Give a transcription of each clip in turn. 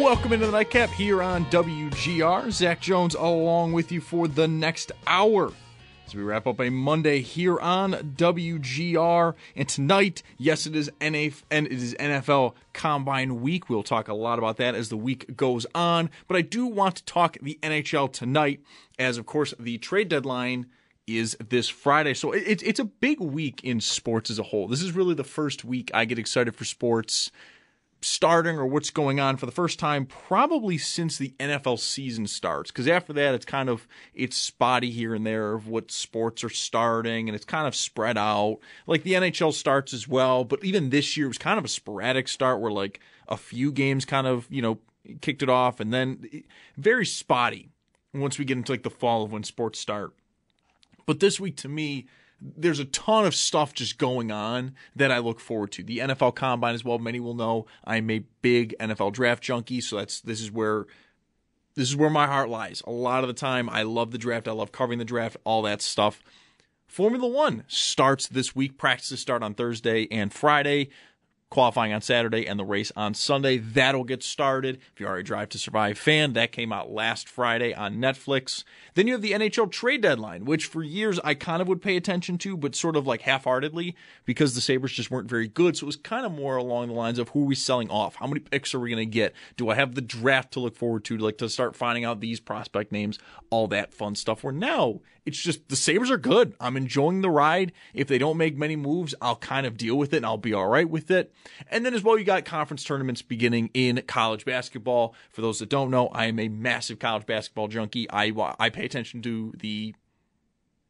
Welcome into the nightcap here on WGR. Zach Jones along with you for the next hour as we wrap up a Monday here on WGR. And tonight, yes, it is NF and it is NFL Combine Week. We'll talk a lot about that as the week goes on. But I do want to talk the NHL tonight, as of course the trade deadline is this Friday. So it's it's a big week in sports as a whole. This is really the first week I get excited for sports starting or what's going on for the first time probably since the NFL season starts. Because after that it's kind of it's spotty here and there of what sports are starting and it's kind of spread out. Like the NHL starts as well but even this year was kind of a sporadic start where like a few games kind of you know kicked it off and then very spotty once we get into like the fall of when sports start. But this week to me there's a ton of stuff just going on that I look forward to. The NFL Combine as well. Many will know I'm a big NFL draft junkie, so that's this is where this is where my heart lies. A lot of the time, I love the draft. I love covering the draft, all that stuff. Formula One starts this week. Practices start on Thursday and Friday qualifying on Saturday and the race on Sunday. That'll get started. If you are a Drive to Survive fan, that came out last Friday on Netflix. Then you have the NHL trade deadline, which for years I kind of would pay attention to, but sort of like half heartedly because the Sabres just weren't very good. So it was kind of more along the lines of who are we selling off? How many picks are we going to get? Do I have the draft to look forward to, like to start finding out these prospect names, all that fun stuff. Where now it's just the Sabres are good. I'm enjoying the ride. If they don't make many moves, I'll kind of deal with it and I'll be all right with it. And then as well, you got conference tournaments beginning in college basketball. For those that don't know, I am a massive college basketball junkie. I, I pay attention to the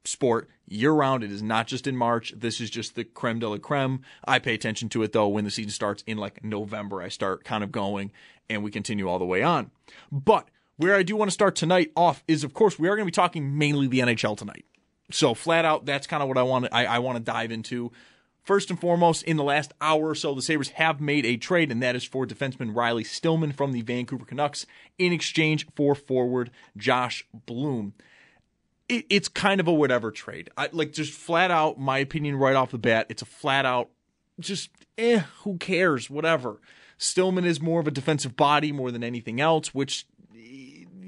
sport year round. It is not just in March. This is just the creme de la creme. I pay attention to it though when the season starts in like November. I start kind of going and we continue all the way on. But where I do want to start tonight off is, of course, we are going to be talking mainly the NHL tonight. So flat out, that's kind of what I want. To, I, I want to dive into. First and foremost, in the last hour or so, the Sabres have made a trade, and that is for defenseman Riley Stillman from the Vancouver Canucks in exchange for forward Josh Bloom. It, it's kind of a whatever trade. I, like, just flat out, my opinion right off the bat, it's a flat out, just, eh, who cares, whatever. Stillman is more of a defensive body more than anything else, which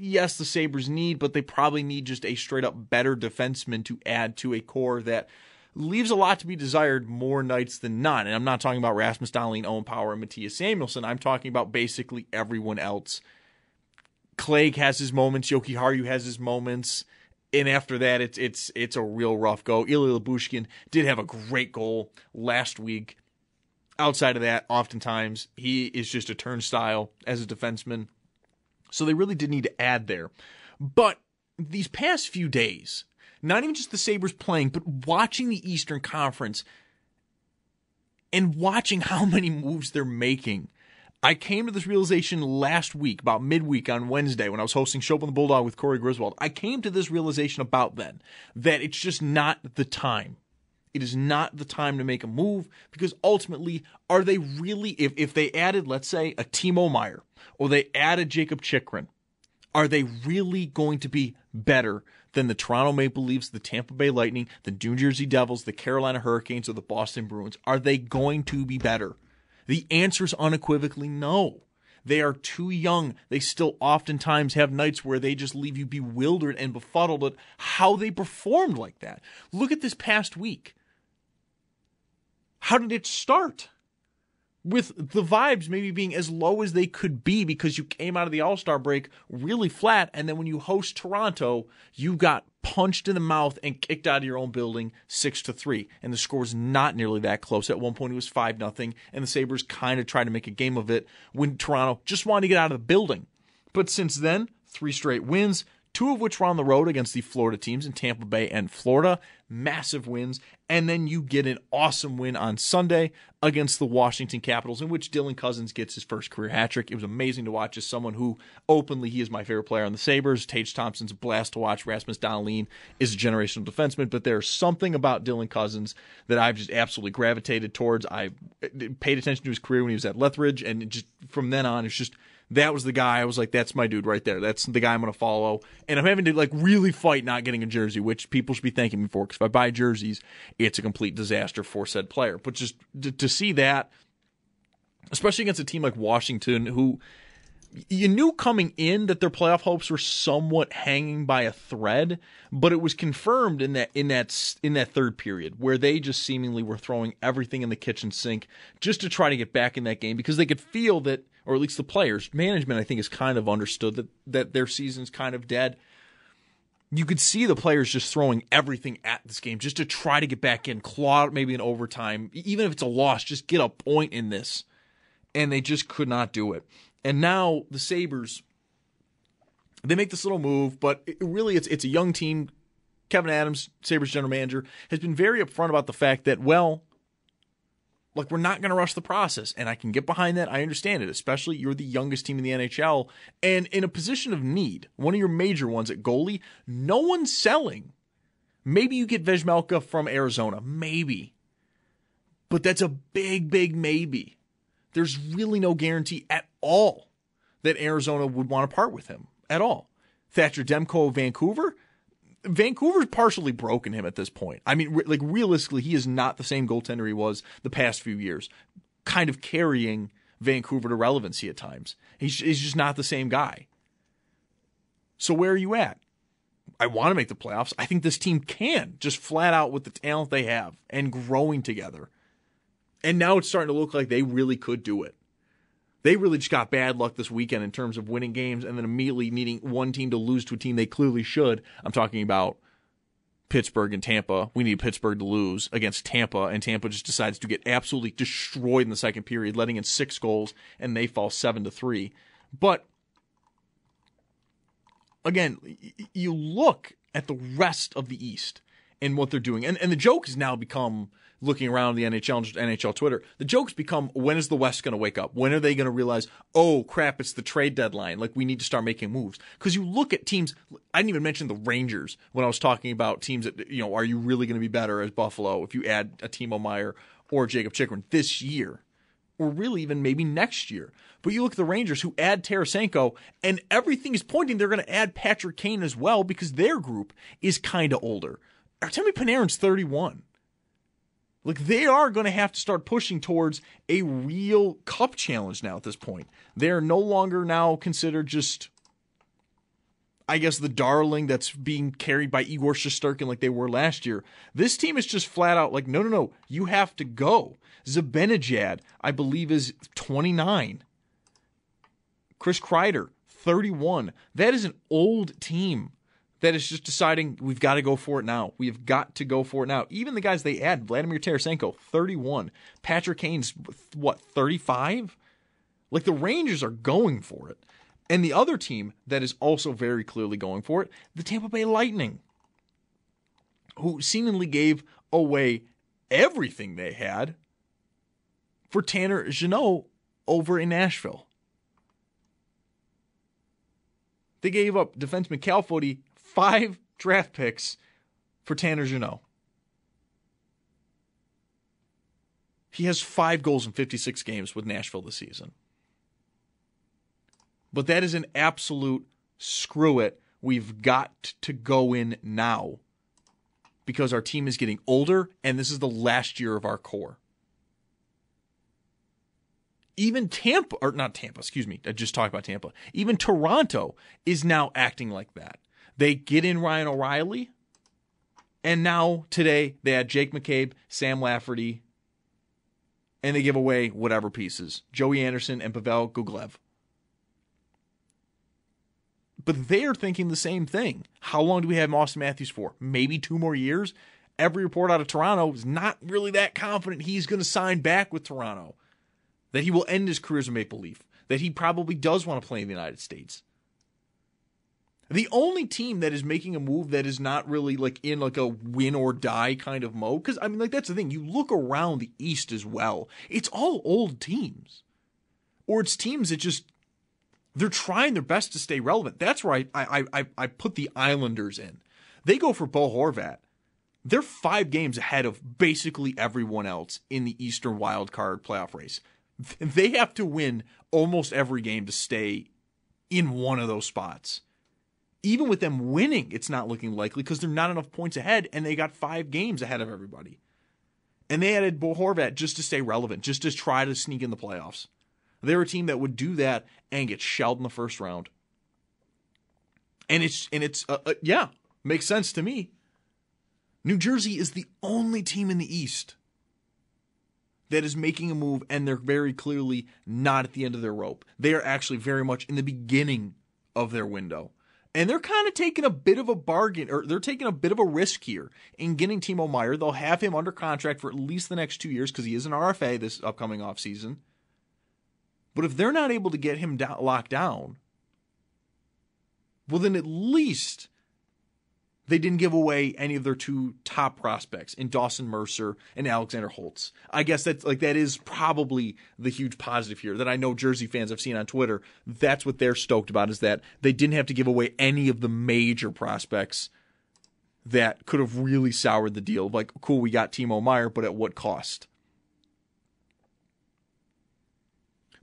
yes, the Sabres need, but they probably need just a straight up better defenseman to add to a core that leaves a lot to be desired more nights than not. And I'm not talking about Rasmus Dahlin, Owen Power, and Mattias Samuelsson. I'm talking about basically everyone else. Clague has his moments, Jokiharju has his moments. And after that, it's it's it's a real rough go. Ilya Lyubushkin did have a great goal last week. Outside of that, oftentimes he is just a turnstile as a defenseman. So they really did need to add there. But these past few days, not even just the Sabres playing, but watching the Eastern Conference and watching how many moves they're making. I came to this realization last week, about midweek on Wednesday, when I was hosting Schopp on the Bulldog with Corey Griswold. I came to this realization about then that it's just not the time. It is not the time to make a move because ultimately, are they really, if, if they added, let's say, a Timo Meier or they added Jacob Chychrun, are they really going to be better than the Toronto Maple Leafs, the Tampa Bay Lightning, the New Jersey Devils, the Carolina Hurricanes, or the Boston Bruins? Are they going to be better? The answer is unequivocally no. They are too young. They still oftentimes have nights where they just leave you bewildered and befuddled at how they performed like that. Look at this past week. How did it start? With the vibes maybe being as low as they could be because you came out of the All Star break really flat, and then when you host Toronto, you got punched in the mouth and kicked out of your own building six to three. And the score's not nearly that close. At one point it was five nothing, and the Sabres kind of tried to make a game of it when Toronto just wanted to get out of the building. But since then, three straight wins, two of which were on the road against the Florida teams in Tampa Bay and Florida. Massive wins. And then you get an awesome win on Sunday against the Washington Capitals, in which Dylan Cozens gets his first career hat trick. It was amazing to watch as someone who openly he is my favorite player on the Sabres. Tage Thompson's a blast to watch. Rasmus Dahlin is a generational defenseman, but there's something about Dylan Cozens that I've just absolutely gravitated towards. I paid attention to his career when he was at Lethbridge, and just from then on, it's just that was the guy I was like, that's my dude right there. That's the guy I'm going to follow. And I'm having to like really fight not getting a jersey, which people should be thanking me for because if I buy jerseys, it's a complete disaster for said player. But just to, to see that, especially against a team like Washington, who you knew coming in that their playoff hopes were somewhat hanging by a thread, but it was confirmed in that in that in that third period where they just seemingly were throwing everything in the kitchen sink just to try to get back in that game because they could feel that or at least the players, management, I think, has kind of understood that that their season's kind of dead. You could see the players just throwing everything at this game just to try to get back in, claw out maybe an overtime, even if it's a loss, just get a point in this. And they just could not do it. And now the Sabres, they make this little move, but it, really it's it's a young team. Kevyn Adams, Sabres general manager, has been very upfront about the fact that, well, like we're not going to rush the process and i can get behind that. I understand it especially you're the youngest team in the nhl and in a position of need one of your major ones at goalie no one's selling. Maybe you get Vejmelka from arizona maybe but that's a big big maybe. There's really no guarantee at all that arizona would want to part with him at all. Thatcher demko of vancouver Vancouver's partially broken him at this point. I mean, re- like realistically, he is not the same goaltender he was the past few years, kind of carrying Vancouver to relevancy at times. He's, he's just not the same guy. So where are you at? I want to make the playoffs. I think this team can just flat out with the talent they have and growing together. And now it's starting to look like they really could do it they really just got bad luck this weekend in terms of winning games and then immediately needing one team to lose to a team they clearly should. I'm talking about Pittsburgh and Tampa. We need Pittsburgh to lose against Tampa, and Tampa just decides to get absolutely destroyed in the second period, letting in six goals, and they fall seven to three. But again, you look at the rest of the East and what they're doing, and and the joke has now become looking around the NHL NHL Twitter, the jokes become when is the West going to wake up? When are they going to realize, oh crap, it's the trade deadline? Like we need to start making moves. Because you look at teams, I didn't even mention the Rangers when I was talking about teams that, you know, are you really going to be better as Buffalo if you add a Timo Meier or Jacob Chychrun this year? Or really even maybe next year. But you look at the Rangers who add Tarasenko, and everything is pointing they're going to add Patrick Kane as well because their group is kind of older. Artemi Panarin's 31. Like they are going to have to start pushing towards a real cup challenge now at this point. They're no longer now considered just I guess the darling that's being carried by Igor Shesterkin like they were last year. This team is just flat out like, no, no, no, you have to go. Zibanejad, I believe, is 29. Chris Kreider, 31. That is an old team that is just deciding we've got to go for it now. We have got to go for it now. Even the guys they add, Vladimir Tarasenko, 31. Patrick Kane's, what, 35? Like the Rangers are going for it. And the other team that is also very clearly going for it, the Tampa Bay Lightning, who seemingly gave away everything they had for Tanner Jeannot over in Nashville. They gave up defenseman Cal five draft picks for Tanner Jeannot. He has five goals in 56 games with Nashville this season. But that is an absolute screw it. We've got to go in now because our team is getting older and this is the last year of our core. Even Tampa, or not Tampa, excuse me, I just talked about Tampa. Even Toronto is now acting like that. They get in Ryan O'Reilly, and now today they had Jake McCabe, Sam Lafferty, and they give away whatever pieces Joey Anderson and Pavel Gogolev. But they are thinking the same thing. How long do we have Auston Matthews for? Maybe two more years? Every report out of Toronto is not really that confident he's going to sign back with Toronto, that he will end his career as a Maple Leaf, that he probably does want to play in the United States. The only team that is making a move that is not really like in like a win or die kind of mode, because I mean, like that's the thing. You look around the East as well; it's all old teams, or it's teams that just they're trying their best to stay relevant. That's where I I I, I put the Islanders in. They go for Bo Horvat. They're five games ahead of basically everyone else in the Eastern Wild Card playoff race. They have to win almost every game to stay in one of those spots even with them winning, it's not looking likely because they're not enough points ahead and they got five games ahead of everybody. And they added Bo Horvat just to stay relevant, just to try to sneak in the playoffs. They're a team that would do that and get shelled in the first round. And it's and it's uh, uh, yeah, makes sense to me. New Jersey is the only team in the East that is making a move, and they're very clearly not at the end of their rope. They are actually very much in the beginning of their window. And they're kind of taking a bit of a bargain, or they're taking a bit of a risk here in getting Timo Meier. They'll have him under contract for at least the next two years because he is an RFA this upcoming offseason. But if they're not able to get him locked down, well, then at least they didn't give away any of their two top prospects in Dawson Mercer and Alexander Holtz. I guess that's like that is probably the huge positive here that I know Jersey fans have seen on Twitter. That's what they're stoked about is that they didn't have to give away any of the major prospects that could have really soured the deal. Like, cool, we got Timo Meier, but at what cost?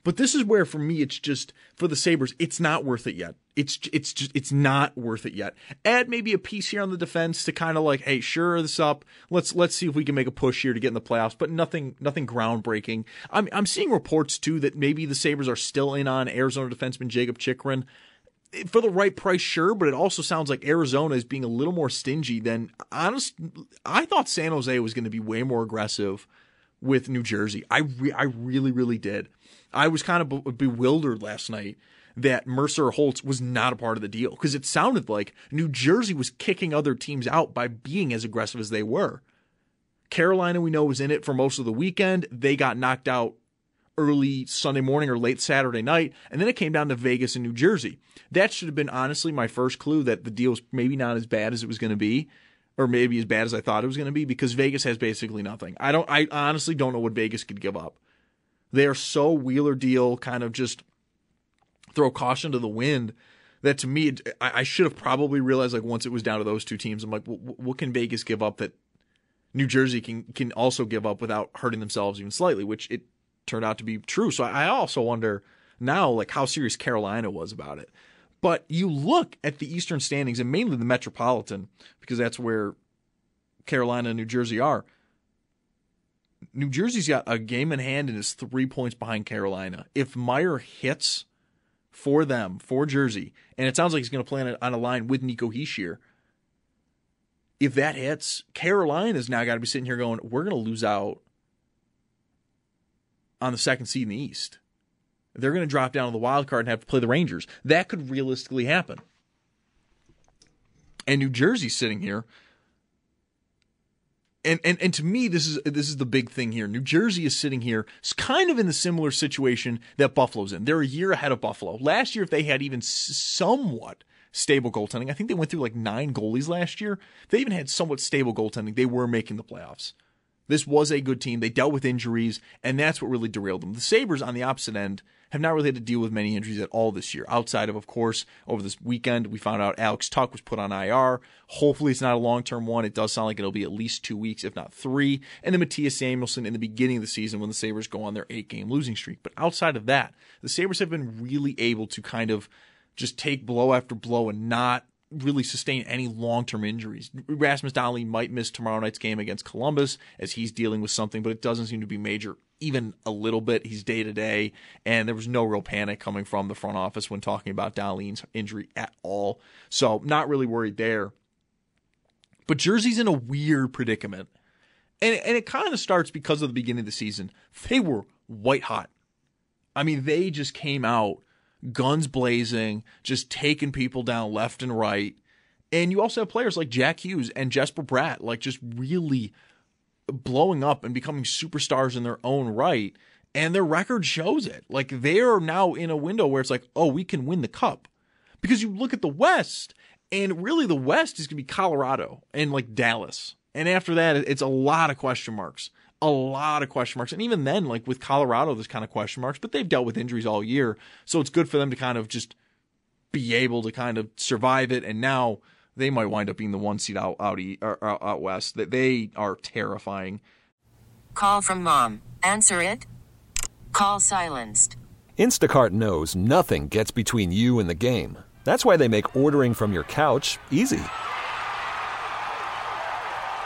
But this is where, for me, it's just for the Sabres, it's not worth it yet. It's it's just it's not worth it yet. Add maybe a piece here on the defense to kind of like, hey, sure this up. Let's let's see if we can make a push here to get in the playoffs. But nothing nothing groundbreaking. I'm I'm seeing reports too that maybe the Sabres are still in on Arizona defenseman Jacob Chychrun for the right price, sure, but it also sounds like Arizona is being a little more stingy than honest. I thought San Jose was going to be way more aggressive with New Jersey. I re- I really really did. I was kind of be- bewildered last night that Mercer Holtz was not a part of the deal because it sounded like New Jersey was kicking other teams out by being as aggressive as they were. Carolina, we know, was in it for most of the weekend. They got knocked out early Sunday morning or late Saturday night, and then it came down to Vegas and New Jersey. That should have been honestly my first clue that the deal was maybe not as bad as it was going to be, or maybe as bad as I thought it was going to be, because Vegas has basically nothing. I don't. I honestly don't know what Vegas could give up. They are so wheeler deal, kind of just throw caution to the wind. That to me, I, I should have probably realized like once it was down to those two teams, I'm like, what, what can Vegas give up that New Jersey can can also give up without hurting themselves even slightly, which it turned out to be true. So I also wonder now like how serious Carolina was about it. But you look at the Eastern standings and mainly the Metropolitan because that's where Carolina and New Jersey are. New Jersey's got a game in hand and is three points behind Carolina. If Meier hits for them, for Jersey, and it sounds like he's going to play on a, on a line with Nico Hischier. If that hits, Carolina's now got to be sitting here going, we're going to lose out on the second seed in the East. They're going to drop down to the wild card and have to play the Rangers. That could realistically happen. And New Jersey's sitting here and, and and to me this is this is the big thing here. New Jersey is sitting here it's kind of in the similar situation that Buffalo's in. They're a year ahead of Buffalo. Last year if they had even somewhat stable goaltending, I think they went through like 9 goalies last year. If they even had somewhat stable goaltending, they were making the playoffs. This was a good team. They dealt with injuries, and that's what really derailed them. The Sabres, on the opposite end, have not really had to deal with many injuries at all this year. Outside of, of course, over this weekend, we found out Alex Tuch was put on IR. Hopefully, it's not a long term one. It does sound like it'll be at least two weeks, if not three. And then Mattias Samuelsson in the beginning of the season when the Sabres go on their eight game losing streak. But outside of that, the Sabres have been really able to kind of just take blow after blow and not really sustain any long term injuries. Rasmus Dahlin might miss tomorrow night's game against Columbus as he's dealing with something, but it doesn't seem to be major, even a little bit. He's day to day, and there was no real panic coming from the front office when talking about Dahlin's injury at all. So, not really worried there. But Jersey's in a weird predicament. And, and it kind of starts because of the beginning of the season. They were white hot. I mean, they just came out guns blazing, just taking people down left and right. And you also have players like Jack Hughes and Jesper Bratt, like just really blowing up and becoming superstars in their own right. And their record shows it. Like they are now in a window where it's like, oh, we can win the cup. Because you look at the West, and really the West is going to be Colorado and like Dallas. And after that, it's a lot of question marks. A lot of question marks. And even then, like with Colorado, there's kind of question marks, but they've dealt with injuries all year. So it's good for them to kind of just be able to kind of survive it. And now they might wind up being the one seed out out, out, out west. That they are terrifying. Call from mom. Answer it. Call silenced. Instacart knows nothing gets between you and the game. That's why they make ordering from your couch easy.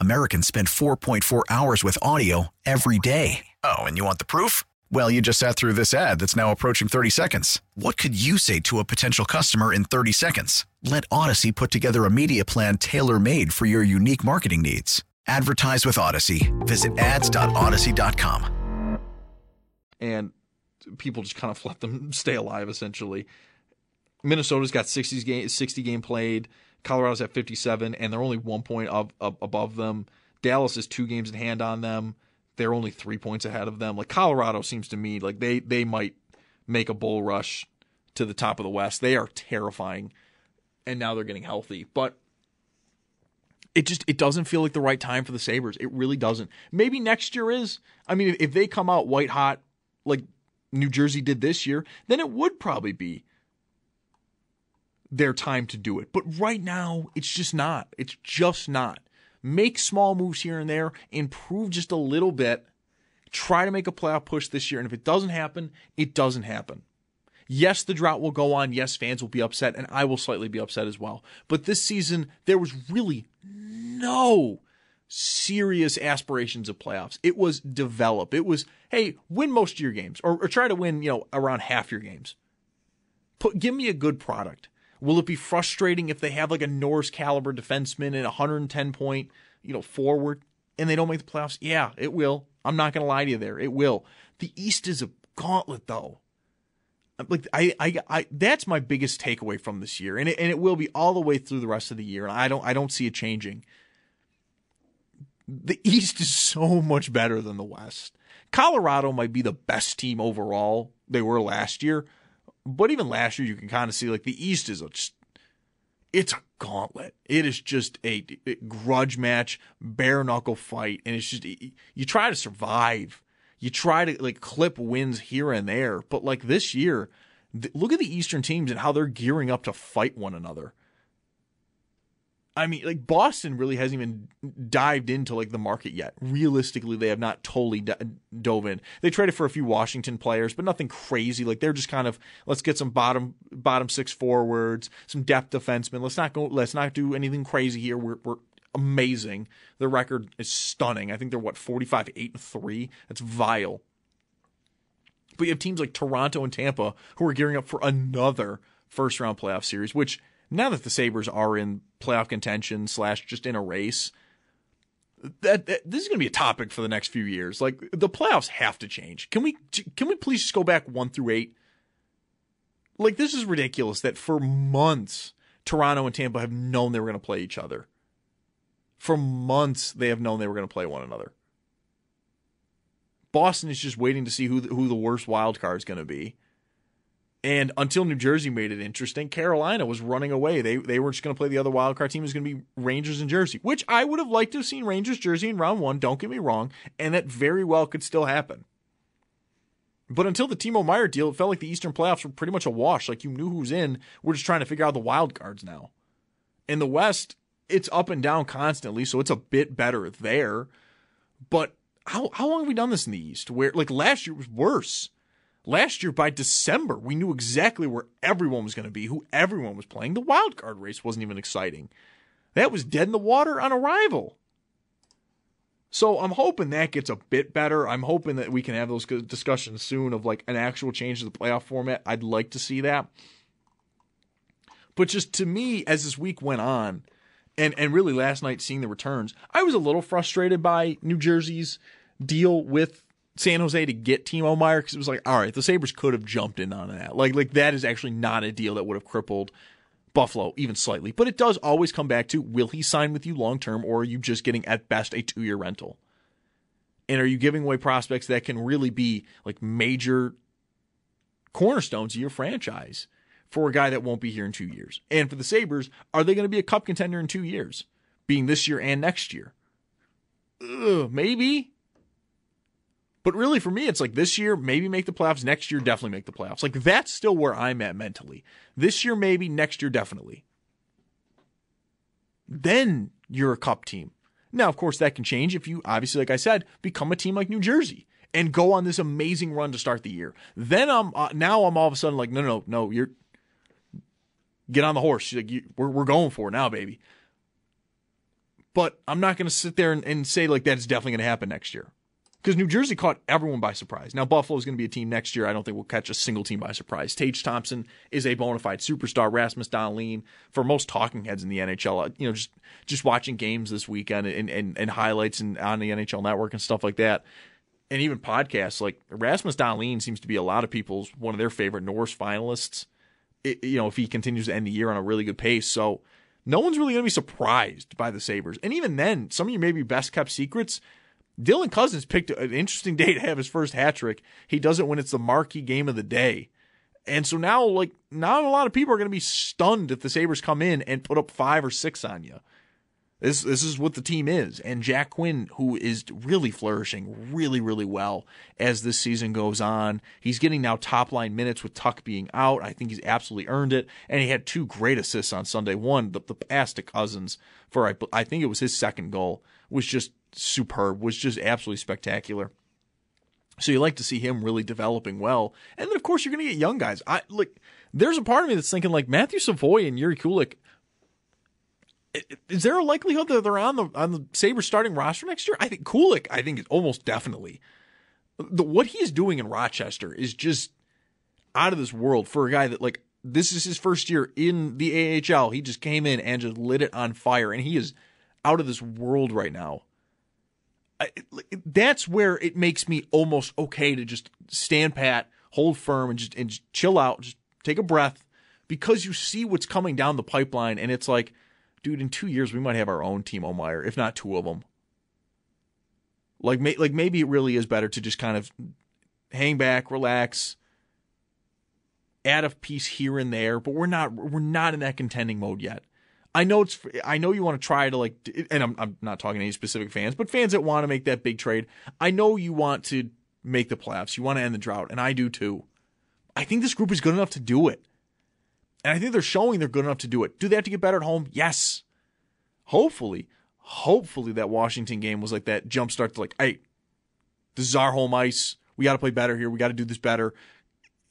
Americans spend 4.4 hours with audio every day. Oh, and you want the proof? Well, you just sat through this ad that's now approaching 30 seconds. What could you say to a potential customer in 30 seconds? Let Audacy put together a media plan tailor made for your unique marketing needs. Advertise with Audacy. Visit ads.audacy.com. And people just kind of let them stay alive, essentially. Minnesota's got 60 game, 60 game played. Colorado's at 57, and they're only one point of, above them. Dallas is two games in hand on them. They're only three points ahead of them. Like Colorado seems to me like they they might make a bull rush to the top of the West. They are terrifying, and now they're getting healthy. But it just it doesn't feel like the right time for the Sabres. It really doesn't. Maybe next year is. I mean, if they come out white hot like New Jersey did this year, then it would probably be their time to do it. But right now, it's just not. It's just not. Make small moves here and there, improve just a little bit, try to make a playoff push this year. And if it doesn't happen, it doesn't happen. Yes, the drought will go on. Yes, fans will be upset, and I will slightly be upset as well. But this season, there was really no serious aspirations of playoffs. It was develop. It was, hey, win most of your games, or, or try to win, you know, around half your games. Put, give me a good product. Will it be frustrating if they have like a Norris caliber defenseman and 110 point, you know, forward and they don't make the playoffs? Yeah, it will. I'm not going to lie to you there. It will. The East is a gauntlet though. Like I, I, I, that's my biggest takeaway from this year, and it, and it will be all the way through the rest of the year. And I don't, I don't see it changing. The East is so much better than the West. Colorado might be the best team overall. They were last year, but even last year, you can kind of see like the East is a it's a gauntlet. It is just a, a grudge match, bare knuckle fight, and it's just you try to survive. You try to like clip wins here and there, but like this year, th- look at the Eastern teams and how they're gearing up to fight one another. I mean, like Boston really hasn't even dived into like the market yet. Realistically, they have not totally d- dove in. They traded for a few Washington players, but nothing crazy. Like they're just kind of let's get some bottom bottom six forwards, some depth defensemen. Let's not go. Let's not do anything crazy here. We're, we're amazing. The record is stunning. I think they're what 45 8 and 3. That's vile. But you have teams like Toronto and Tampa who are gearing up for another first round playoff series, which now that the Sabres are in playoff contention slash just in a race, that, that, this is going to be a topic for the next few years. Like the playoffs have to change. Can we can we please just go back one through eight? Like this is ridiculous that for months Toronto and Tampa have known they were going to play each other. For months they have known they were going to play one another. Boston is just waiting to see who who the worst wild card is going to be. And until New Jersey made it interesting, Carolina was running away. They they were just going to play the other wild card team was going to be Rangers and Jersey, which I would have liked to have seen Rangers Jersey in round one. Don't get me wrong, and that very well could still happen. But until the Timo Meier deal, it felt like the Eastern playoffs were pretty much a wash. Like you knew who's in. We're just trying to figure out the wild cards now. In the West, it's up and down constantly, so it's a bit better there. But how how long have we done this in the East? Where like last year was worse. Last year by December, we knew exactly where everyone was going to be, who everyone was playing. The wild card race wasn't even exciting. That was dead in the water on arrival. So I'm hoping that gets a bit better. I'm hoping that we can have those discussions soon of like an actual change to the playoff format. I'd like to see that. But just to me, as this week went on, and and really last night seeing the returns, I was a little frustrated by New Jersey's deal with San Jose to get Timo Meier because it was like, all right, the Sabres could have jumped in on that. Like like that is actually not a deal that would have crippled Buffalo even slightly. But it does always come back to will he sign with you long term or are you just getting at best a two year rental? And are you giving away prospects that can really be like major cornerstones of your franchise? for a guy that won't be here in two years? And for the Sabres, are they going to be a cup contender in two years, being this year and next year? Ugh, maybe. But really, for me, it's like this year, maybe make the playoffs. Next year, definitely make the playoffs. Like that's still where I'm at mentally. This year, maybe. Next year, definitely. Then you're a cup team. Now, of course, that can change if you, obviously, like I said, become a team like New Jersey and go on this amazing run to start the year. Then I'm uh, now I'm all of a sudden like, no, no, no, you're get on the horse. Like, we're, we're going for it now, baby. But I'm not going to sit there and, and, say like that's definitely going to happen next year. Because New Jersey caught everyone by surprise. Now Buffalo is going to be a team next year. I don't think we'll catch a single team by surprise. Tage Thompson is a bona fide superstar. Rasmus Dahlin, for most talking heads in the NHL, uh, you know, just just watching games this weekend and and, and highlights and on the NHL Network and stuff like that, and even podcasts like Rasmus Dahlin seems to be a lot of people's one of their favorite Norris finalists you know, if he continues to end the year on a really good pace. So no one's really going to be surprised by the Sabres. And even then, some of your maybe best kept secrets, Dylan Cozens picked an interesting day to have his first hat trick. He does it when it's the marquee game of the day. And so now, like, not a lot of people are going to be stunned if the Sabres come in and put up five or six on you. This this is what the team is, and Jack Quinn, who is really flourishing, really really well as this season goes on. He's getting now top line minutes with Tuch being out. I think he's absolutely earned it, and he had two great assists on Sunday. One, the, the pass to Cozens for I, I think it was his second goal was just superb, was just absolutely spectacular. So you like to see him really developing well, and then of course you're going to get young guys. I like. There's a part of me that's thinking like Matthew Savoie and Jiri Kulich is there a likelihood that they're on the on the Sabres starting roster next year? I think Kulich, I think almost definitely. The, what he is doing in Rochester is just out of this world for a guy that like this is his first year in the AHL. He just came in and just lit it on fire, and he is out of this world right now. I, that's where it makes me almost okay to just stand pat, hold firm, and just and just chill out, just take a breath, because you see what's coming down the pipeline, and it's like dude, in two years we might have our own Timo Meier, if not two of them. Like, may, like maybe it really is better to just kind of hang back, relax, add a piece here and there, but we're not we're not in that contending mode yet. I know it's I know you want to try to like, and I'm I'm not talking to any specific fans, but fans that want to make that big trade. I know you want to make the playoffs, you want to end the drought, and I do too. I think this group is good enough to do it. And I think they're showing they're good enough to do it. Do they have to get better at home? Yes. Hopefully, hopefully that Washington game was like that jump start to like, hey, this is our home ice. We got to play better here. We got to do this better.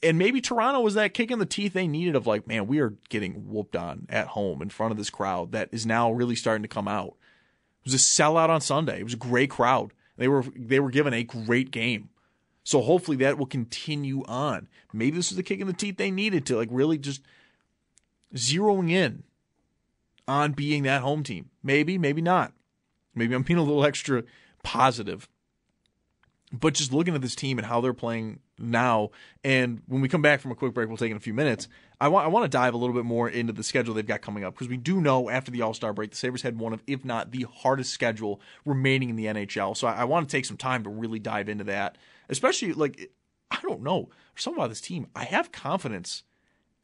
And maybe Toronto was that kick in the teeth they needed of like, man, we are getting whooped on at home in front of this crowd that is now really starting to come out. It was a sellout on Sunday. It was a great crowd. They were they were given a great game. So hopefully that will continue on. Maybe this was the kick in the teeth they needed to like really just zeroing in on being that home team. Maybe, maybe not. Maybe I'm being a little extra positive. But just looking at this team and how they're playing now, and when we come back from a quick break, we'll take in a few minutes. I want I want to dive a little bit more into the schedule they've got coming up because we do know after the All Star break, the Sabres had one of, if not the hardest schedule remaining in the NHL. So I, I want to take some time to really dive into that, especially like I don't know, something about this team. I have confidence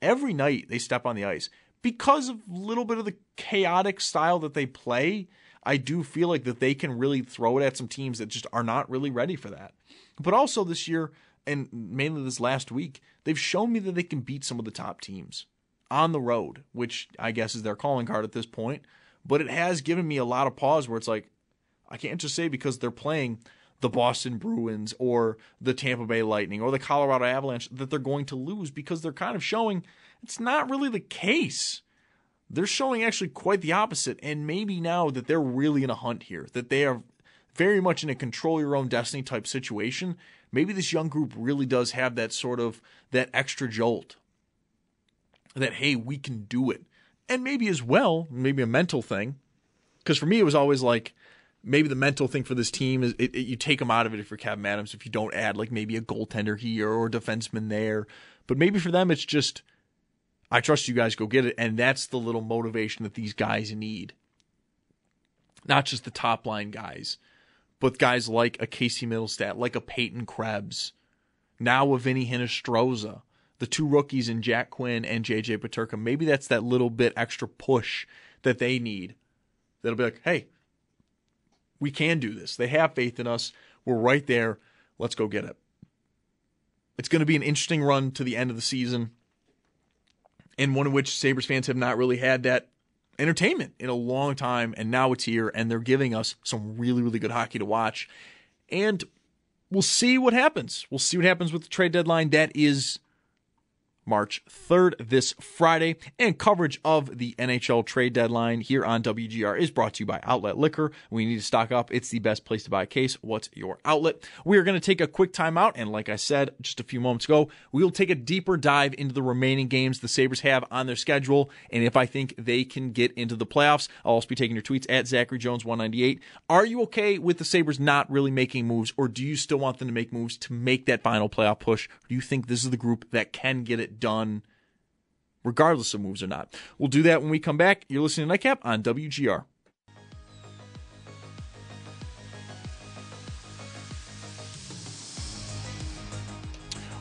every night they step on the ice because of a little bit of the chaotic style that they play. I do feel like that they can really throw it at some teams that just are not really ready for that. But also this year, and mainly this last week, they've shown me that they can beat some of the top teams on the road, which I guess is their calling card at this point. But it has given me a lot of pause where it's like, I can't just say because they're playing the Boston Bruins or the Tampa Bay Lightning or the Colorado Avalanche that they're going to lose because they're kind of showing it's not really the case. They're showing actually quite the opposite. And maybe now that they're really in a hunt here, that they are very much in a control your own destiny type situation, maybe this young group really does have that sort of that extra jolt that hey, we can do it. And maybe as well, maybe a mental thing. Because for me, it was always like maybe the mental thing for this team is it, it, you take them out of it if you're Kevyn Adams if you don't add like maybe a goaltender here or a defenseman there. But maybe for them, it's just I trust you guys, go get it. And that's the little motivation that these guys need. Not just the top line guys, but guys like a Casey Mittelstadt, like a Peyton Krebs, now a Vinny Hinostroza, the two rookies in Jack Quinn and JJ Peterka. Maybe that's that little bit extra push that they need. That'll be like, hey, we can do this. They have faith in us. We're right there. Let's go get it. It's going to be an interesting run to the end of the season, and one in which Sabres fans have not really had that entertainment in a long time. And now it's here, and they're giving us some really, really good hockey to watch. And we'll see what happens. We'll see what happens with the trade deadline. That is March 3rd, this Friday. And coverage of the NHL trade deadline here on WGR is brought to you by Outlet Liquor. We need to stock up. It's the best place to buy a case. What's your outlet? We are going to take a quick timeout. And like I said just a few moments ago, we will take a deeper dive into the remaining games the Sabres have on their schedule. And if I think they can get into the playoffs, I'll also be taking your tweets at Zachary Jones 198. Are you okay with the Sabres not really making moves, or do you still want them to make moves to make that final playoff push? Do you think this is the group that can get it done regardless of moves or not. We'll do that when we come back. You're listening to Nightcap on WGR.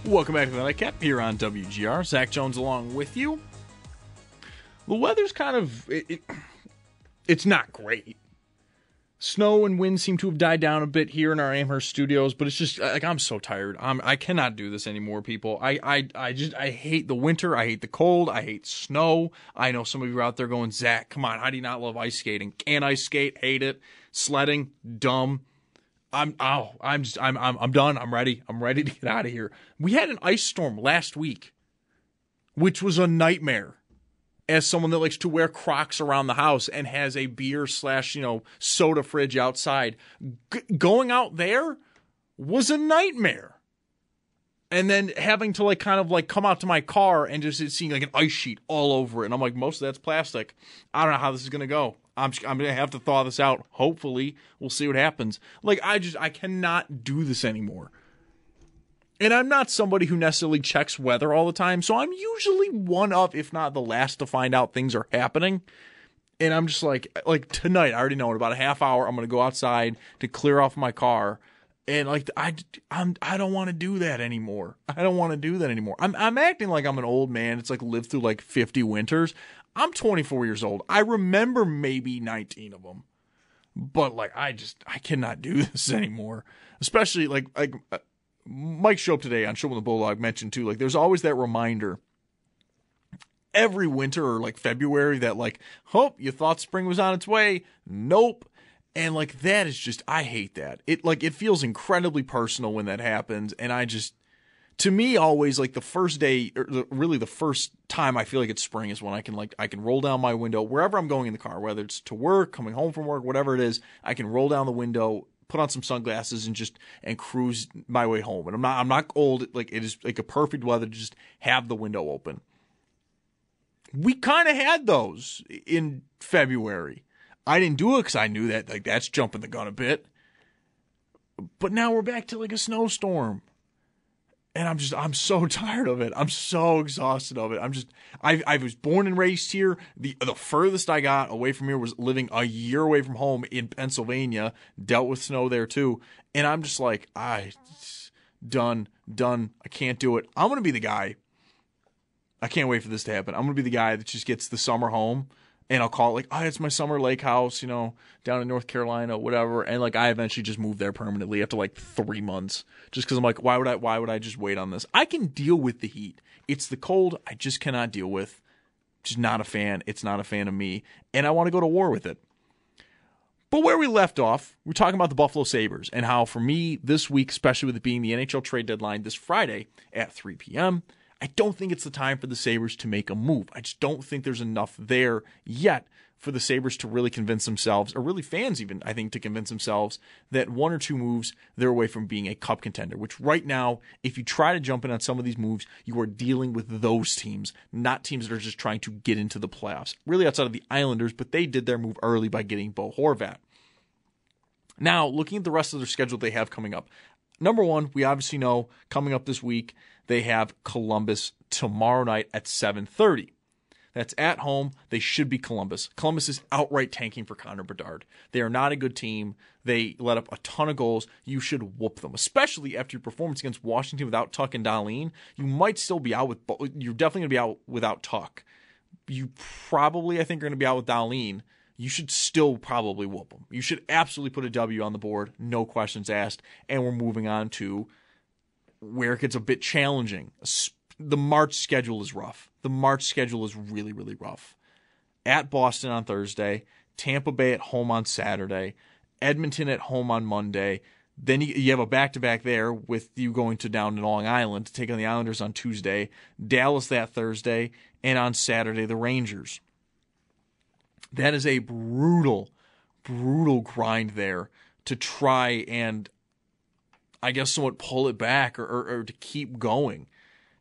Welcome back to the Nightcap here on WGR. Zach Jones along with you. The weather's kind of it, it, it's not great. Snow and wind seem to have died down a bit here in our Amherst studios, but it's just like I'm so tired. I'm I cannot do this anymore, people. I I I just I hate the winter. I hate the cold. I hate snow. I know some of you are out there going, Zach, come on, how do you not love ice skating? Can ice skate? Hate it. Sledding, dumb. I'm oh, I'm just I'm I'm I'm done. I'm ready. I'm ready to get out of here. We had an ice storm last week, which was a nightmare as someone that likes to wear Crocs around the house and has a beer slash you know soda fridge outside, G- going out there was a nightmare. And then having to like kind of like come out to my car and just seeing like an ice sheet all over it, and I'm like, most of that's plastic. I don't know how this is gonna go. I'm I'm gonna have to thaw this out. Hopefully, we'll see what happens. Like I just I cannot do this anymore. And I'm not somebody who necessarily checks weather all the time, so I'm usually one of, if not the last, to find out things are happening. And I'm just like, like tonight, I already know in about a half hour, I'm gonna go outside to clear off my car, and like I, I'm, I don't want to do that anymore. I don't want to do that anymore. I'm, I'm acting like I'm an old man. It's like lived through like 50 winters. I'm 24 years old. I remember maybe 19 of them, but like I just, I cannot do this anymore. Especially like, like uh, Mike Schopp today on Schopp the Bulldog mentioned too, like there's always that reminder every winter or like February that like, hope you thought spring was on its way. Nope. And like that is just I hate that. It like it feels incredibly personal when that happens and I just to me always like the first day or really the first time I feel like it's spring is when I can like I can roll down my window wherever I'm going in the car whether it's to work, coming home from work, whatever it is, I can roll down the window put on some sunglasses and just and cruise my way home. And I'm not I'm not old. Like it is like a perfect weather to just have the window open. We kind of had those in February. I didn't do it because I knew that like that's jumping the gun a bit. But now we're back to like a snowstorm and I'm just I'm so tired of it. I'm so exhausted of it. I'm just I I was born and raised here. The the furthest I got away from here was living a year away from home in Pennsylvania. Dealt with snow there too, and I'm just like I done done. I can't do it. I'm gonna be the guy. I can't wait for this to happen. I'm gonna be the guy that just gets the summer home and I'll call it like, oh, it's my summer lake house, you know, down in North Carolina, whatever. And like, I eventually just moved there permanently after like three months, just because I'm like, why would I? Why would I just wait on this? I can deal with the heat. It's the cold I just cannot deal with. Just not a fan. It's not a fan of me, and I want to go to war with it. But where we left off, we're talking about the Buffalo Sabres and how, for me, this week, especially with it being the NHL trade deadline this Friday at 3 p.m., I don't think it's the time for the Sabres to make a move. I just don't think there's enough there yet for the Sabres to really convince themselves, or really fans even, I think, to convince themselves that one or two moves, they're away from being a cup contender. Which right now, if you try to jump in on some of these moves, you are dealing with those teams, not teams that are just trying to get into the playoffs. Really outside of the Islanders, but they did their move early by getting Bo Horvat. Now, looking at the rest of their schedule they have coming up. Number one, we obviously know coming up this week, they have Columbus tomorrow night at 730. That's at home. They should be Columbus. Columbus is outright tanking for Connor Bedard. They are not a good team. They let up a ton of goals. You should whoop them, especially after your performance against Washington without Tuch and Dahlin. You might still be out with. You're definitely going to be out without Tuch. You probably, I think, are going to be out with Dahlin. You should still probably whoop them. You should absolutely put a W on the board, no questions asked. And we're moving on to where it gets a bit challenging, the March schedule is rough. The March schedule is really, really rough. At Boston on Thursday, Tampa Bay at home on Saturday, Edmonton at home on Monday. Then you, you have a back to back there with you going to down to Long Island to take on the Islanders on Tuesday, Dallas that Thursday, and on Saturday, the Rangers. That is a brutal, brutal grind there to try and, I guess, somewhat pull it back or, or, or to keep going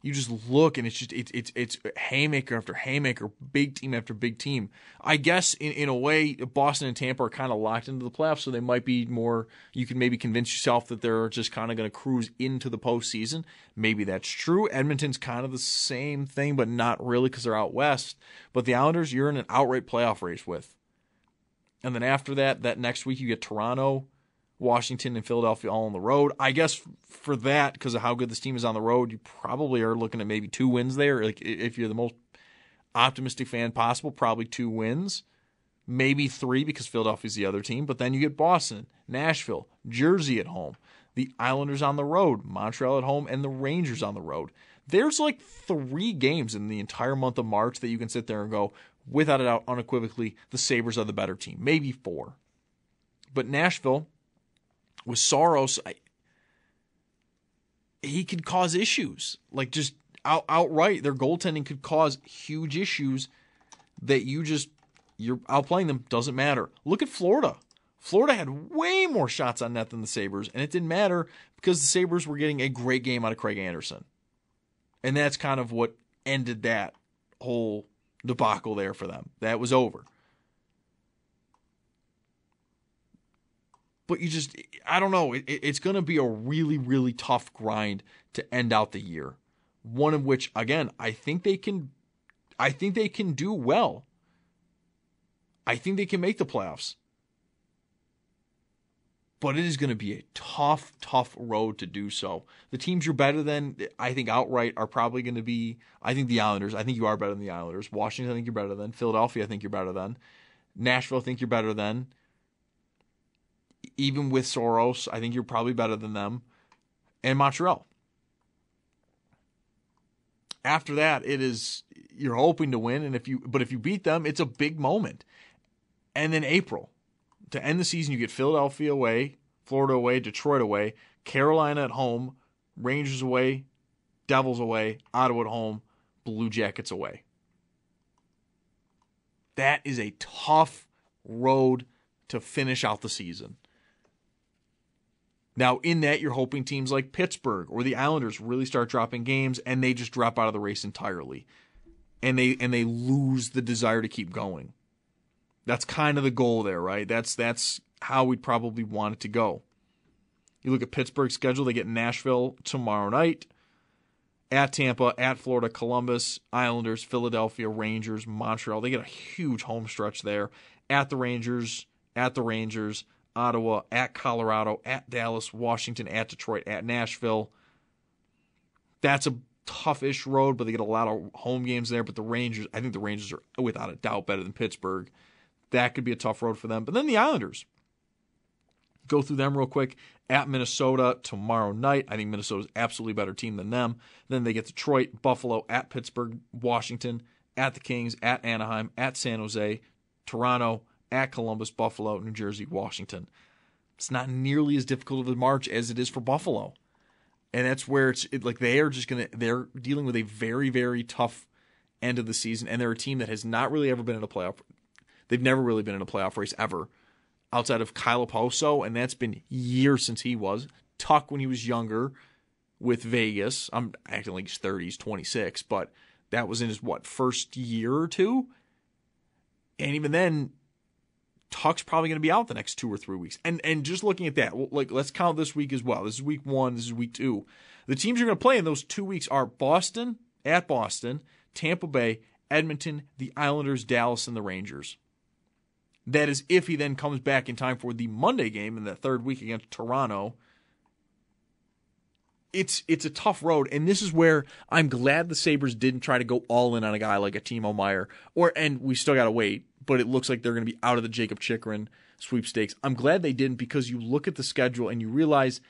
you just look and it's just it's it's it's haymaker after haymaker, big team after big team. I guess in, in a way, Boston and Tampa are kind of locked into the playoffs, so they might be more. You can maybe convince yourself that they're just kind of going to cruise into the postseason. Maybe that's true. Edmonton's kind of the same thing, but not really because they're out west. But the Islanders, you're in an outright playoff race with. And then after that, that next week you get Toronto, Washington and Philadelphia all on the road. I guess for that, because of how good this team is on the road, you probably are looking at maybe two wins there. Like if you're the most optimistic fan possible, probably two wins, maybe three because Philadelphia's the other team. But then you get Boston, Nashville, Jersey at home, the Islanders on the road, Montreal at home, and the Rangers on the road. There's like three games in the entire month of March that you can sit there and go, without a doubt, unequivocally, the Sabres are the better team. Maybe four. But Nashville, with Saros, I, he could cause issues. Like just out, outright, their goaltending could cause huge issues that you just you're outplaying them. Doesn't matter. Look at Florida. Florida had way more shots on net than the Sabres, and it didn't matter because the Sabres were getting a great game out of Craig Anderson. And that's kind of what ended that whole debacle there for them. That was over. But you just I don't know. It, it's going to be a really really tough grind to end out the year. One of which again I think they can, I think they can do well. I think they can make the playoffs. But it is going to be a tough, tough road to do so. The teams you're better than, I think outright, are probably going to be. I think the Islanders. I think you are better than the Islanders. Washington, I think you're better than. Philadelphia, I think you're better than. Nashville, I think you're better than even with Saros, I think you're probably better than them. And Montreal. After that, it is you're hoping to win, and if you but if you beat them, it's a big moment. And then April, to end the season, you get Philadelphia away, Florida away, Detroit away, Carolina at home, Rangers away, Devils away, Ottawa at home, Blue Jackets away. That is a tough road to finish out the season. Now, in that, you're hoping teams like Pittsburgh or the Islanders really start dropping games and they just drop out of the race entirely. And they and they lose the desire to keep going. That's kind of the goal there, right? That's that's how we'd probably want it to go. You look at Pittsburgh's schedule, they get Nashville tomorrow night, at Tampa, at Florida, Columbus, Islanders, Philadelphia, Rangers, Montreal. They get a huge home stretch there. At the Rangers, at the Rangers, Ottawa, at Colorado, at Dallas, Washington, at Detroit, at Nashville. That's a tough-ish road, but they get a lot of home games there. But the Rangers, I think the Rangers are without a doubt better than Pittsburgh. That could be a tough road for them. But then the Islanders. Go through them real quick. At Minnesota tomorrow night. I think Minnesota's absolutely better team than them. Then they get Detroit, Buffalo, at Pittsburgh, Washington, at the Kings, at Anaheim, at San Jose, Toronto, at Columbus, Buffalo, New Jersey, Washington. It's not nearly as difficult of a march as it is for Buffalo. And that's where it's it, like they are just going to, they're dealing with a very, very tough end of the season. And they're a team that has not really ever been in a playoff. They've never really been in a playoff race ever outside of Kyle Okposo. And that's been years since he was. Tuch when he was younger with Vegas. I'm acting like he's 30s, 26, but that was in his what first year or two, and even then, Tuch's probably going to be out the next two or three weeks. And and just looking at that, like let's count this week as well. This is week one. This is week two. The teams you're going to play in those two weeks are Boston at Boston, Tampa Bay, Edmonton, the Islanders, Dallas, and the Rangers. That is if he then comes back in time for the Monday game in the third week against Toronto it's it's a tough road, and this is where I'm glad the Sabres didn't try to go all in on a guy like a Timo Meier, or and we still gotta wait, but it looks like they're gonna be out of the Jakob Chychrun sweepstakes. I'm glad they didn't because you look at the schedule and you realize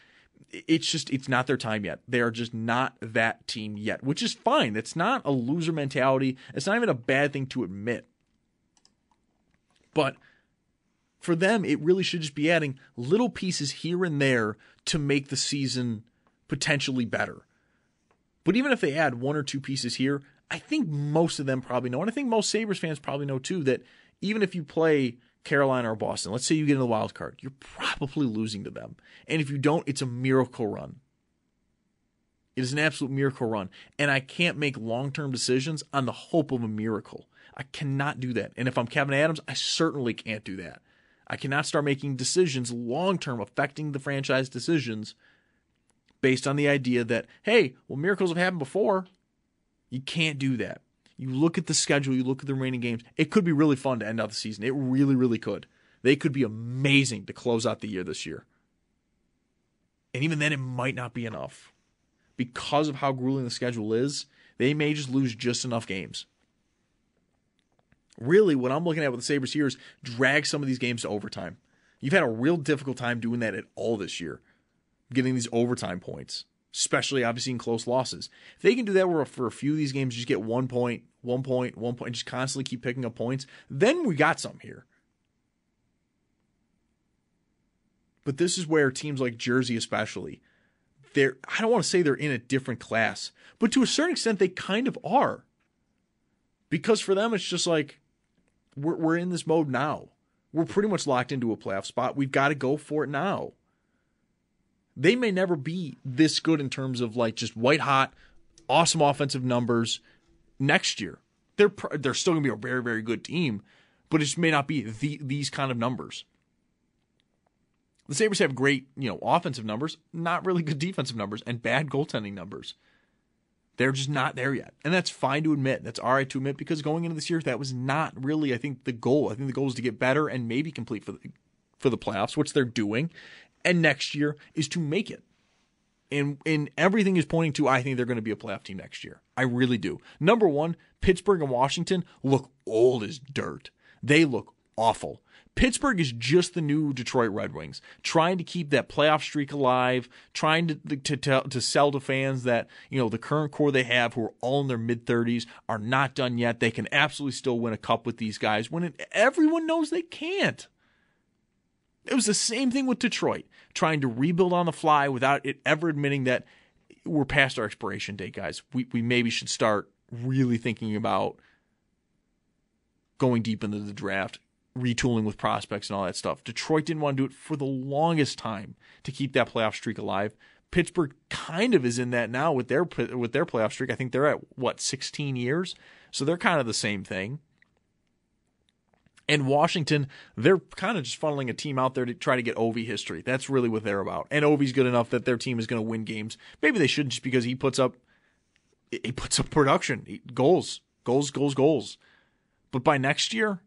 it's just it's not their time yet. They are just not that team yet, which is fine. It's not a loser mentality. It's not even a bad thing to admit. But for them, it really should just be adding little pieces here and there to make the season potentially better. But even if they add one or two pieces here, I think most of them probably know, and I think most Sabres fans probably know too, that even if you play Carolina or Boston, let's say you get in the wild card, you're probably losing to them. And if you don't, it's a miracle run. It is an absolute miracle run. And I can't make long term decisions on the hope of a miracle. I cannot do that. And if I'm Kevyn Adams, I certainly can't do that. I cannot start making decisions long term affecting the franchise decisions based on the idea that, hey, well, miracles have happened before. You can't do that. You look at the schedule, you look at the remaining games. It could be really fun to end out the season. It really, really could. They could be amazing to close out the year this year. And even then, it might not be enough. Because of how grueling the schedule is, they may just lose just enough games. Really, what I'm looking at with the Sabres here is drag some of these games to overtime. You've had a real difficult time doing that at all this year getting these overtime points, especially obviously in close losses. If they can do that for a few of these games, just get one point, one point, one point, just constantly keep picking up points, then we got some here. But this is where teams like Jersey, especially, they're, I don't want to say they're in a different class, but to a certain extent, they kind of are. Because for them, it's just like, we're, we're in this mode now. We're pretty much locked into a playoff spot. We've got to go for it now they may never be this good in terms of like just white hot, awesome offensive numbers next year. They're they're still going to be a very very good team, but it just may not be the, these kind of numbers. The Sabres have great, you know, offensive numbers, not really good defensive numbers, and bad goaltending numbers. They're just not there yet. And that's fine to admit. That's all right to admit because going into this year, that was not really, I think, the goal. I think the goal is to get better and maybe complete for the for the playoffs, which they're doing and next year is to make it. And and everything is pointing to I think they're going to be a playoff team next year. I really do. Number 1, Pittsburgh and Washington look old as dirt. They look awful. Pittsburgh is just the new Detroit Red Wings, trying to keep that playoff streak alive, trying to to to sell to fans that you know the current core they have, who are all in their mid thirties, are not done yet. They can absolutely still win a cup with these guys when it, everyone knows they can't. It was the same thing with Detroit, trying to rebuild on the fly without it ever admitting that we're past our expiration date, guys. We we maybe should start really thinking about going deep into the draft, retooling with prospects and all that stuff. Detroit didn't want to do it for the longest time to keep that playoff streak alive. Pittsburgh kind of is in that now with their with their playoff streak. I think they're at what 16 years, so they're kind of the same thing. And Washington, they're kind of just funneling a team out there to try to get Ovi history. That's really what they're about. And Ovi's good enough that their team is going to win games. Maybe they shouldn't just because he puts up he puts up production, goals, goals, goals, goals. But by next year,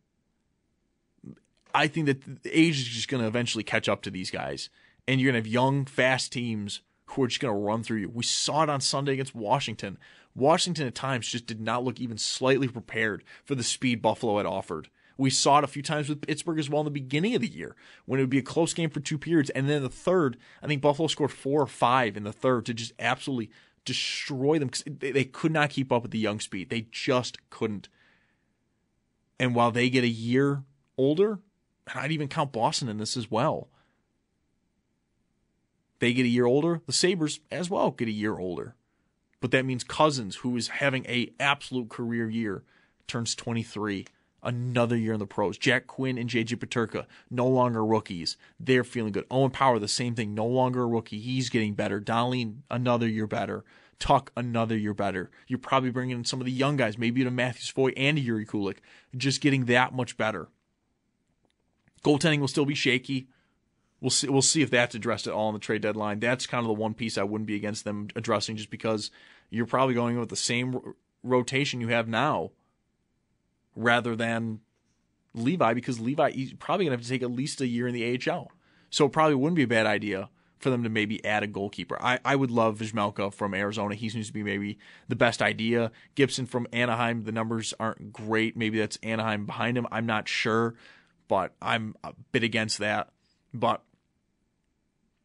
I think that age is just going to eventually catch up to these guys. And you're going to have young, fast teams who are just going to run through you. We saw it on Sunday against Washington. Washington at times just did not look even slightly prepared for the speed Buffalo had offered. We saw it a few times with Pittsburgh as well in the beginning of the year when it would be a close game for two periods. And then the third, I think Buffalo scored four or five in the third to just absolutely destroy them because they, they could not keep up with the young speed. They just couldn't. And while they get a year older, and I'd even count Boston in this as well. They get a year older. The Sabres as well get a year older. But that means Cozens, who is having a absolute career year, turns 23. Another year in the pros. Jack Quinn and JJ Peterka, no longer rookies. They're feeling good. Owen Power, the same thing. No longer a rookie. He's getting better. Dahlin, another year better. Tuch, another year better. You're probably bringing in some of the young guys, maybe to Matthew Savoie and Jiri Kulich, just getting that much better. Goaltending will still be shaky. We'll see. We'll see if that's addressed at all in the trade deadline. That's kind of the one piece I wouldn't be against them addressing, just because you're probably going with the same rotation you have now, rather than Levi, because Levi he's probably gonna have to take at least a year in the AHL. So it probably wouldn't be a bad idea for them to maybe add a goalkeeper. I, I would love Vejmelka from Arizona. He seems to be maybe the best idea. Gibson from Anaheim, the numbers aren't great. Maybe that's Anaheim behind him. I'm not sure, but I'm a bit against that. But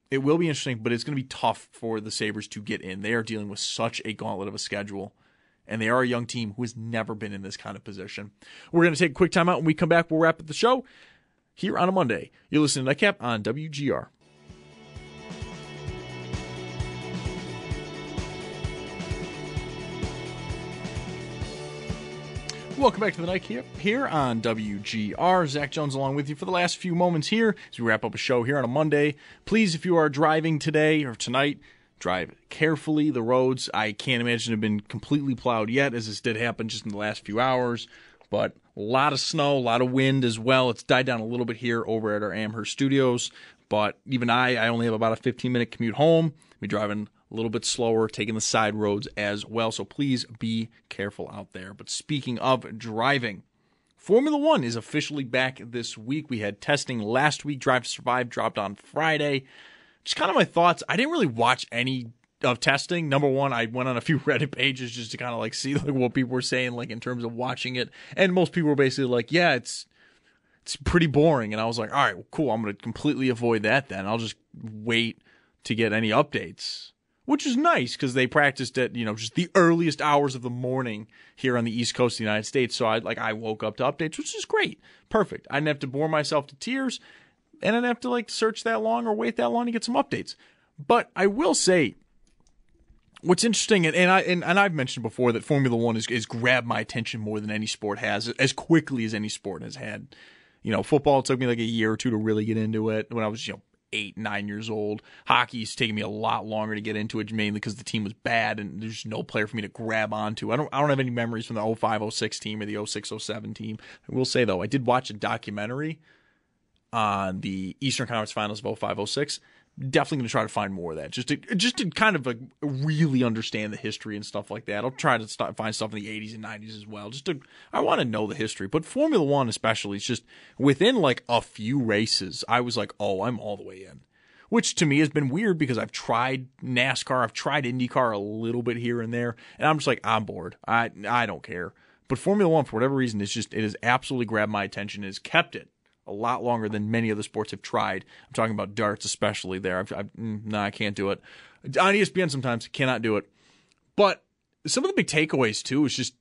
it will be interesting, but it's going to be tough for the Sabres to get in. They are dealing with such a gauntlet of a schedule, and they are a young team who has never been in this kind of position. We're going to take a quick time out. When we come back, we'll wrap up the show here on a Monday. You're listening to Nightcap on WGR. Welcome back to the night here, here on WGR. Zach Jones along with you for the last few moments here as we wrap up a show here on a Monday. Please, if you are driving today or tonight, drive carefully. The roads, I can't imagine, have been completely plowed yet, as this did happen just in the last few hours. But a lot of snow, a lot of wind as well. It's died down a little bit here over at our Amherst studios. But even I, I only have about a 15 minute commute home. Be driving a little bit slower, taking the side roads as well. So please be careful out there. But speaking of driving, Formula One is officially back this week. We had testing last week. Drive to Survive dropped on Friday. Just kind of my thoughts. I didn't really watch any of testing. Number one, I went on a few Reddit pages just to kind of like see like what people were saying, like in terms of watching it. And most people were basically like, yeah, it's it's pretty boring. And I was like, all right, well, cool. I'm to completely avoid that then. I'll just wait to get any updates which is nice because they practiced at you know just the earliest hours of the morning here on the East Coast of the United States. So I like I woke up to updates, which is great, perfect. I didn't have to bore myself to tears, and I didn't have to like search that long or wait that long to get some updates. But I will say, what's interesting, and, and I and, and I've mentioned before that Formula One is, is grabbed my attention more than any sport has, as quickly as any sport has had. You know, football took me like a year or two to really get into it when I was you know eight, nine years old. Hockey's taken me a lot longer to get into it, mainly because the team was bad and there's no player for me to grab onto. I don't, I don't have any memories from the 05, 06 team or the 06, 07 team. I will say though, I did watch a documentary on the Eastern Conference Finals of 05, 06 definitely going to try to find more of that just to just to kind of like really understand the history and stuff like that. I'll try to start, find stuff in the 80s and 90s as well. Just to I want to know the history, but Formula 1 especially is just within like a few races, I was like, "Oh, I'm all the way in." Which to me has been weird because I've tried NASCAR, I've tried IndyCar a little bit here and there, and I'm just like, I'm bored. I I don't care. But Formula 1 for whatever reason is just it has absolutely grabbed my attention, it has kept it a lot longer than many other sports have tried. I'm talking about darts, especially there. I've, I've, mm, no, I can't do it. On ESPN sometimes, cannot do it. But some of the big takeaways too is just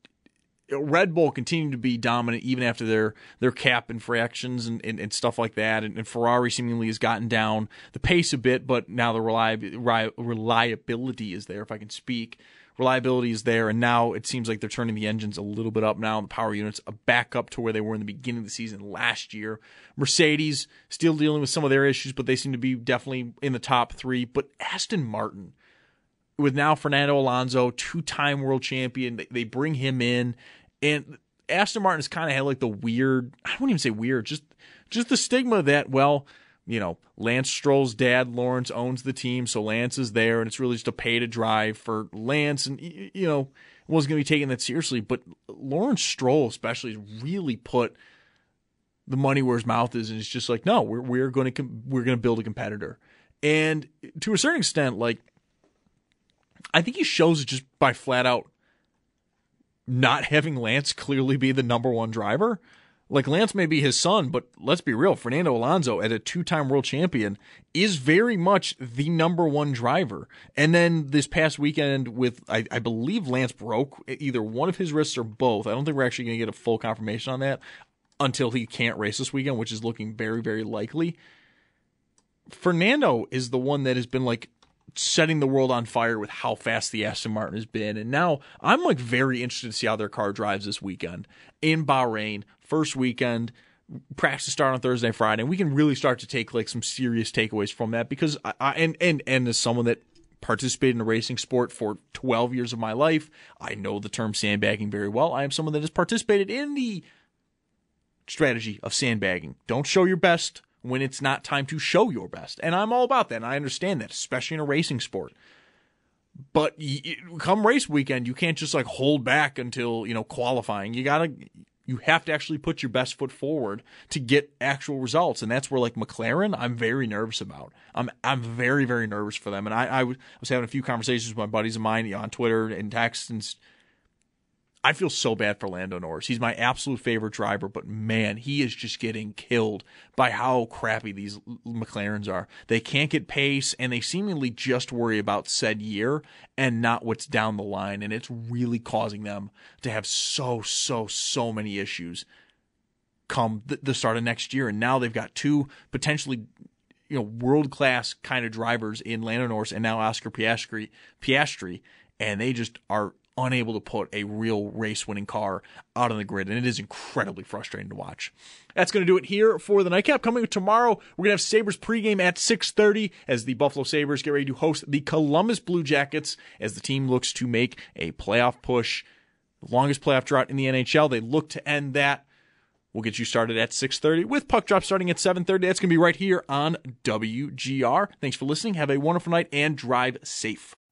Red Bull continuing to be dominant even after their their cap infractions and, and, and stuff like that, and, and, Ferrari seemingly has gotten down the pace a bit, but now the reliability is there, if I can speak reliability is there, and now it seems like they're turning the engines a little bit up now. The power units back up to where they were in the beginning of the season last year. Mercedes still dealing with some of their issues, but they seem to be definitely in the top three. But Aston Martin, with now Fernando Alonso, two-time world champion, they, bring him in, and Aston Martin's kind of had like the weird. I wouldn't even say weird, just just the stigma that well you know, Lance Stroll's dad, Lawrence, owns the team, so Lance is there, and it's really just a pay to drive for Lance, and you know, wasn't going to be taking that seriously. But Lawrence Stroll, especially, really put the money where his mouth is, and it's just like, no, we're we're going to we're going to build a competitor, and to a certain extent, like, I think he shows it just by flat out not having Lance clearly be the number one driver. Like Lance may be his son, but let's be real. Fernando Alonso, at a two time world champion, is very much the number one driver. And then this past weekend, with I, I believe Lance broke either one of his wrists or both. I don't think we're actually going to get a full confirmation on that. until he can't race this weekend, which is looking very, very likely. Fernando is the one that has been like setting the world on fire with how fast the Aston Martin has been. And now I'm like very interested to see how their car drives this weekend in Bahrain, first weekend. Practice start on Thursday, Friday, and we can really start to take like some serious takeaways from that because I, I and and and as someone that participated in a racing sport for 12 years of my life, I know the term sandbagging very well. I am someone that has participated in the strategy of sandbagging. Don't show your best when it's not time to show your best. And I'm all about that. And I understand that, especially in a racing sport. But come race weekend, you can't just like hold back until, you know, qualifying. You got to you have to actually put your best foot forward to get actual results. And that's where like McLaren, I'm very nervous about. I'm I'm very very nervous for them. And I I was having a few conversations with my buddies of mine on Twitter and text and I feel so bad for Lando Norris. He's my absolute favorite driver, but man, he is just getting killed by how crappy these McLarens are. They can't get pace, and they seemingly just worry about said year and not what's down the line. And it's really causing them to have so, so, so many issues come the start of next year. And now they've got two potentially you know world class kind of drivers in Lando Norris and now Oscar Piastri, Piastri, and they just are unable to put a real race winning car out on the grid. And it is incredibly frustrating to watch. That's going to do it here for the nightcap. Coming tomorrow, we're going to have Sabres pregame at 6.30 as the Buffalo Sabres get ready to host the Columbus Blue Jackets as the team looks to make a playoff push. The longest playoff drought in the NHL. They look to end that. We'll get you started at 6:30 with puck drop starting at 7:30. That's going to be right here on WGR. Thanks for listening. Have a wonderful night and drive safe.